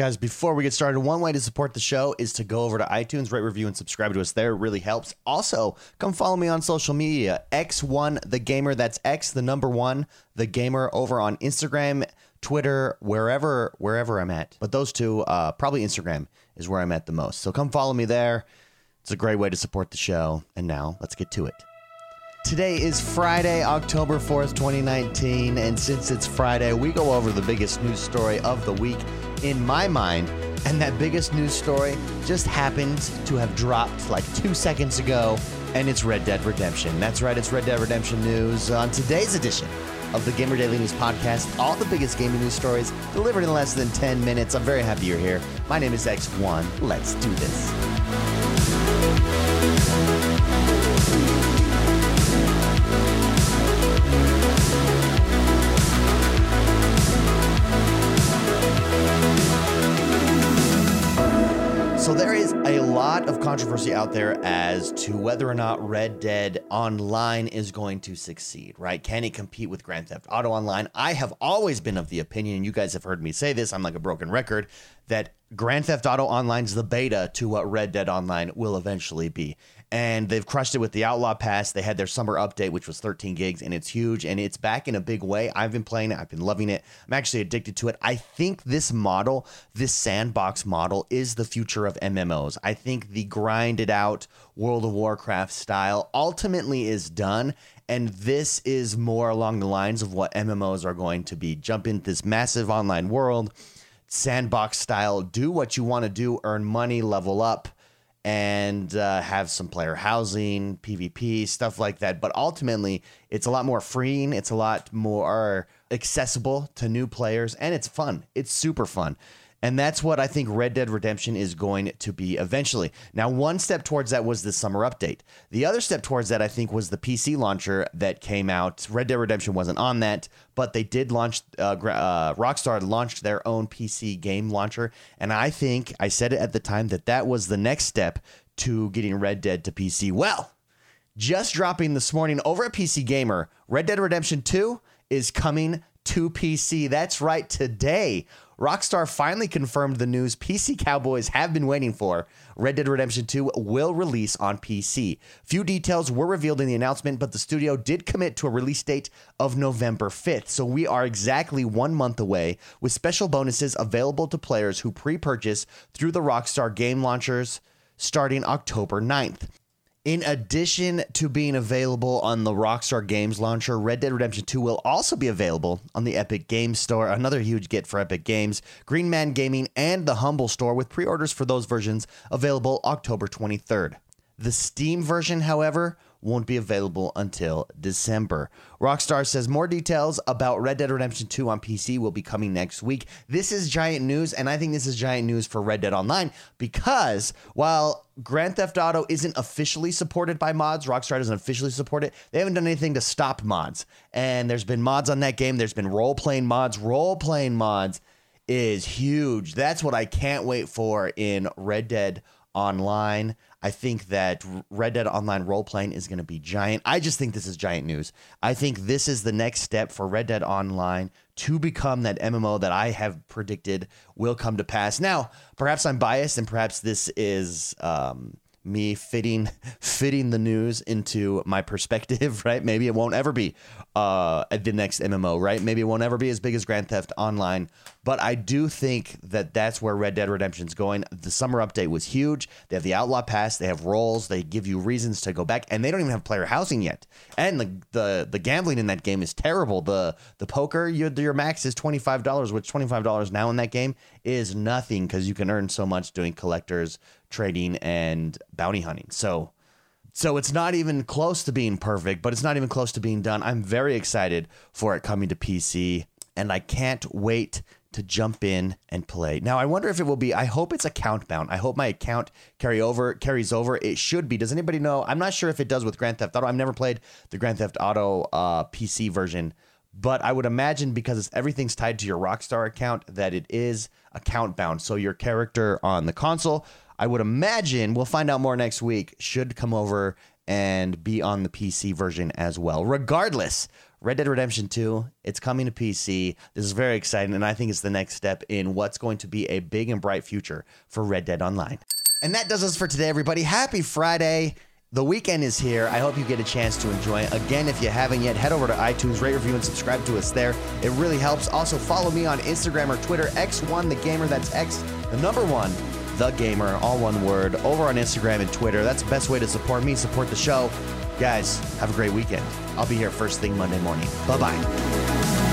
Guys, before we get started, one way to support the show is to go over to iTunes, rate, review, and subscribe to us there. It really helps. Also, come follow me on social media. X1 The Gamer. That's X, the number one, The Gamer, over on Instagram, Twitter, wherever wherever I'm at. But those two, uh, probably Instagram is where I'm at the most. So come follow me there. It's a great way to support the show. And now, let's get to it. Today is Friday, October 4th, 2019, and since it's Friday, we go over the biggest news story of the week in my mind. And that biggest news story just happens to have dropped like two seconds ago, and it's Red Dead Redemption. That's right, it's Red Dead Redemption news on today's edition of the Gamer Daily News Podcast. All the biggest gaming news stories delivered in less than 10 minutes. I'm very happy you're here. My name is X1. Let's do this. So there is a lot of controversy out there as to whether or not Red Dead Online is going to succeed, right? Can it compete with Grand Theft Auto Online? I have always been of the opinion, and you guys have heard me say this, I'm like a broken record, that Grand Theft Auto Online is the beta to what Red Dead Online will eventually be. And they've crushed it with the Outlaw Pass. They had their summer update, which was 13 gigs, and it's huge and it's back in a big way. I've been playing it, I've been loving it. I'm actually addicted to it. I think this model, this sandbox model, is the future of MMOs. I think the grinded out World of Warcraft style ultimately is done. And this is more along the lines of what MMOs are going to be. Jump into this massive online world sandbox style, do what you want to do, earn money, level up, and uh, have some player housing, PvP, stuff like that. But ultimately, it's a lot more freeing, it's a lot more accessible to new players, and it's fun. It's super fun. And that's what I think Red Dead Redemption is going to be eventually. Now, one step towards that was the summer update. The other step towards that, I think, was the PC launcher that came out. Red Dead Redemption wasn't on that, but they did launch, uh, uh, Rockstar launched their own PC game launcher. And I think, I said it at the time, that that was the next step to getting Red Dead to PC. Well, just dropping this morning over at PC Gamer, Red Dead Redemption 2 is coming to PC. That's right, today. Rockstar finally confirmed the news PC Cowboys have been waiting for. Red Dead Redemption 2 will release on PC. Few details were revealed in the announcement, but the studio did commit to a release date of November 5th. So we are exactly one month away with special bonuses available to players who pre purchase through the Rockstar game launchers starting October 9th. In addition to being available on the Rockstar Games launcher, Red Dead Redemption 2 will also be available on the Epic Games Store, another huge get for Epic Games, Green Man Gaming, and the Humble Store, with pre orders for those versions available October 23rd. The Steam version, however, won't be available until December. Rockstar says more details about Red Dead Redemption 2 on PC will be coming next week. This is giant news, and I think this is giant news for Red Dead Online because while Grand Theft Auto isn't officially supported by mods, Rockstar doesn't officially support it, they haven't done anything to stop mods. And there's been mods on that game, there's been role playing mods, role playing mods is huge. That's what I can't wait for in Red Dead Online. I think that Red Dead Online role playing is going to be giant. I just think this is giant news. I think this is the next step for Red Dead Online to become that MMO that I have predicted will come to pass. Now, perhaps I'm biased, and perhaps this is um, me fitting fitting the news into my perspective. Right? Maybe it won't ever be uh, the next MMO. Right? Maybe it won't ever be as big as Grand Theft Online. But I do think that that's where Red Dead Redemption's going. The summer update was huge. They have the Outlaw Pass. They have roles. They give you reasons to go back, and they don't even have player housing yet. And the the, the gambling in that game is terrible. The the poker your your max is twenty five dollars, which twenty five dollars now in that game is nothing because you can earn so much doing collectors trading and bounty hunting. So so it's not even close to being perfect, but it's not even close to being done. I'm very excited for it coming to PC and I can't wait to jump in and play. Now I wonder if it will be I hope it's account bound. I hope my account carry over carries over. It should be. Does anybody know? I'm not sure if it does with Grand Theft Auto. I've never played the Grand Theft Auto uh, PC version, but I would imagine because everything's tied to your Rockstar account that it is account bound. So your character on the console I would imagine we'll find out more next week. Should come over and be on the PC version as well. Regardless, Red Dead Redemption 2, it's coming to PC. This is very exciting, and I think it's the next step in what's going to be a big and bright future for Red Dead Online. And that does us for today, everybody. Happy Friday. The weekend is here. I hope you get a chance to enjoy it. Again, if you haven't yet, head over to iTunes, rate, review, and subscribe to us there. It really helps. Also, follow me on Instagram or Twitter, X1 the Gamer. That's X, the number one, the Gamer, all one word, over on Instagram and Twitter. That's the best way to support me, support the show. Guys, have a great weekend. I'll be here first thing Monday morning. Bye bye.